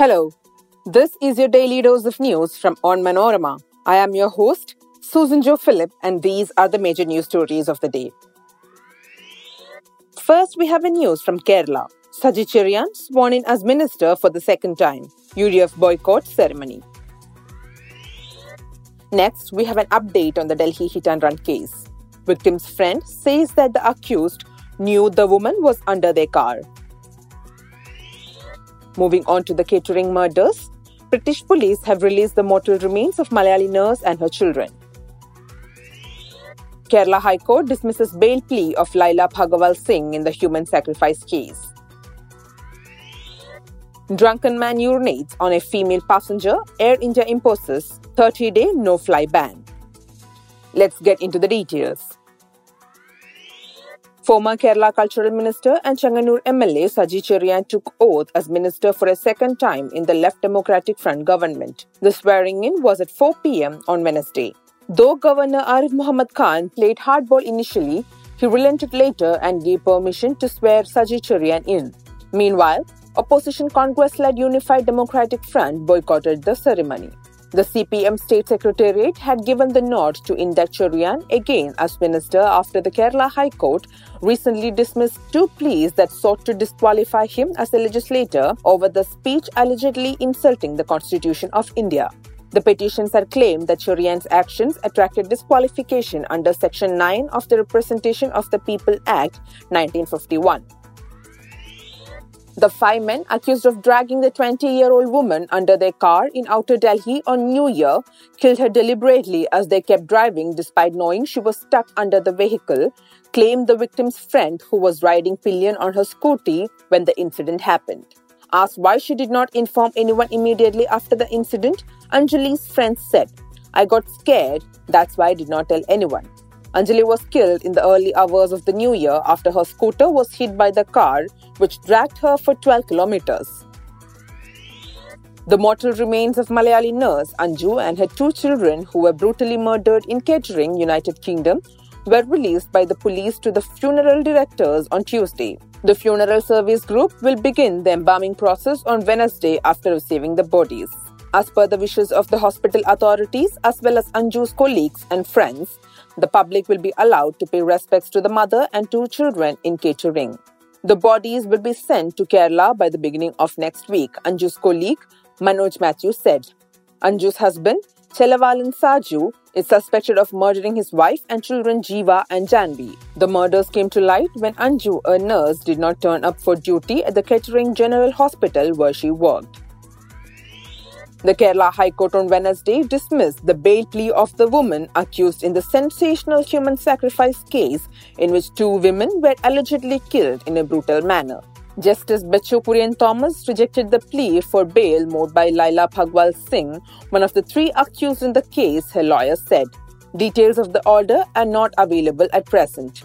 Hello, this is your daily dose of news from Onmanorama. I am your host, Susan Jo Philip, and these are the major news stories of the day. First, we have a news from Kerala. Saji Cheriyan sworn in as minister for the second time. UDF boycott ceremony. Next, we have an update on the Delhi hit and run case. Victim's friend says that the accused knew the woman was under their car. Moving on to the Kettering murders, British police have released the mortal remains of Malayali nurse and her children. Kerala High Court dismisses bail plea of Laila Bhagwal Singh in the human sacrifice case. Drunken man urinates on a female passenger. Air India imposes 30 day no fly ban. Let's get into the details. Former Kerala Cultural Minister and Chengannur MLA Saji Cheriyan took oath as minister for a second time in the Left Democratic Front government. The swearing in was at 4 pm on Wednesday. Though Governor Arif Muhammad Khan played hardball initially, he relented later and gave permission to swear Saji Cheriyan in. Meanwhile, opposition Congress led Unified Democratic Front boycotted the ceremony. The CPM State Secretariat had given the nod to induct Cheriyan again as minister after the Kerala High Court recently dismissed two pleas that sought to disqualify him as a legislator over the speech allegedly insulting the Constitution of India. The petitions had claimed that Cheriyan's actions attracted disqualification under Section 9 of the Representation of the People Act 1951. The five men accused of dragging the 20 year old woman under their car in outer Delhi on New Year killed her deliberately as they kept driving despite knowing she was stuck under the vehicle, claimed the victim's friend who was riding pillion on her scooty when the incident happened. Asked why she did not inform anyone immediately after the incident, Anjali's friend said, I got scared, that's why I did not tell anyone. Anjali was killed in the early hours of the new year after her scooter was hit by the car, which dragged her for 12 kilometers. The mortal remains of Malayali nurse Anju and her two children, who were brutally murdered in Kettering, United Kingdom, were released by the police to the funeral directors on Tuesday. The funeral service group will begin the embalming process on Wednesday after receiving the bodies. As per the wishes of the hospital authorities, as well as Anju's colleagues and friends, the public will be allowed to pay respects to the mother and two children in Kettering. The bodies will be sent to Kerala by the beginning of next week, Anju's colleague Manoj Matthew said. Anju's husband, Chelavalan Saju, is suspected of murdering his wife and children Jiva and Janvi. The murders came to light when Anju, a nurse, did not turn up for duty at the Kettering General Hospital where she worked. The Kerala High Court on Wednesday dismissed the bail plea of the woman accused in the sensational human sacrifice case in which two women were allegedly killed in a brutal manner. Justice Bechu Kurian Thomas rejected the plea for bail moved by Laila Bhagwal Singh, one of the three accused in the case, her lawyer said. Details of the order are not available at present.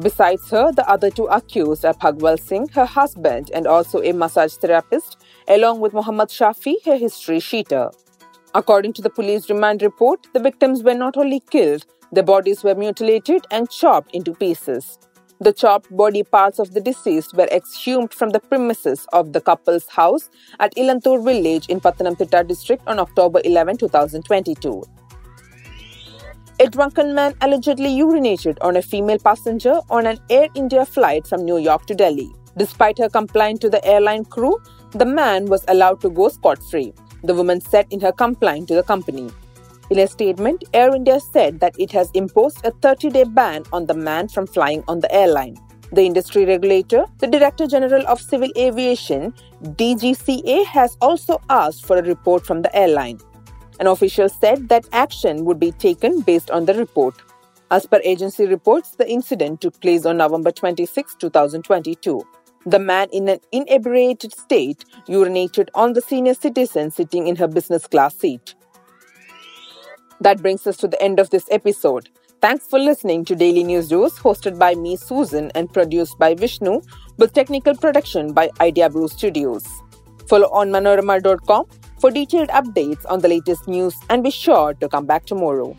Besides her, the other two accused are Bhagwal Singh, her husband, and also a massage therapist, along with Muhammad Shafi, her history sheeter. According to the police remand report, the victims were not only killed, their bodies were mutilated and chopped into pieces. The chopped body parts of the deceased were exhumed from the premises of the couple's house at Elanthoor village in Pathanamthitta district on October 11, 2022. A drunken man allegedly urinated on a female passenger on an Air India flight from New York to Delhi. Despite her complying to the airline crew, the man was allowed to go scot free. The woman said in her complaint to the company. In a statement, Air India said that it has imposed a 30 day ban on the man from flying on the airline. The industry regulator, the Director General of Civil Aviation, DGCA, has also asked for a report from the airline. An official said that action would be taken based on the report. As per agency reports, the incident took place on November 26, 2022. The man, in an inebriated state, urinated on the senior citizen sitting in her business class seat. That brings us to the end of this episode. Thanks for listening to Daily News Dose, hosted by me, Susan, and produced by Vishnu, with technical production by Idea Brew Studios. Follow Onmanorama.com for detailed updates on the latest news and be sure to come back tomorrow.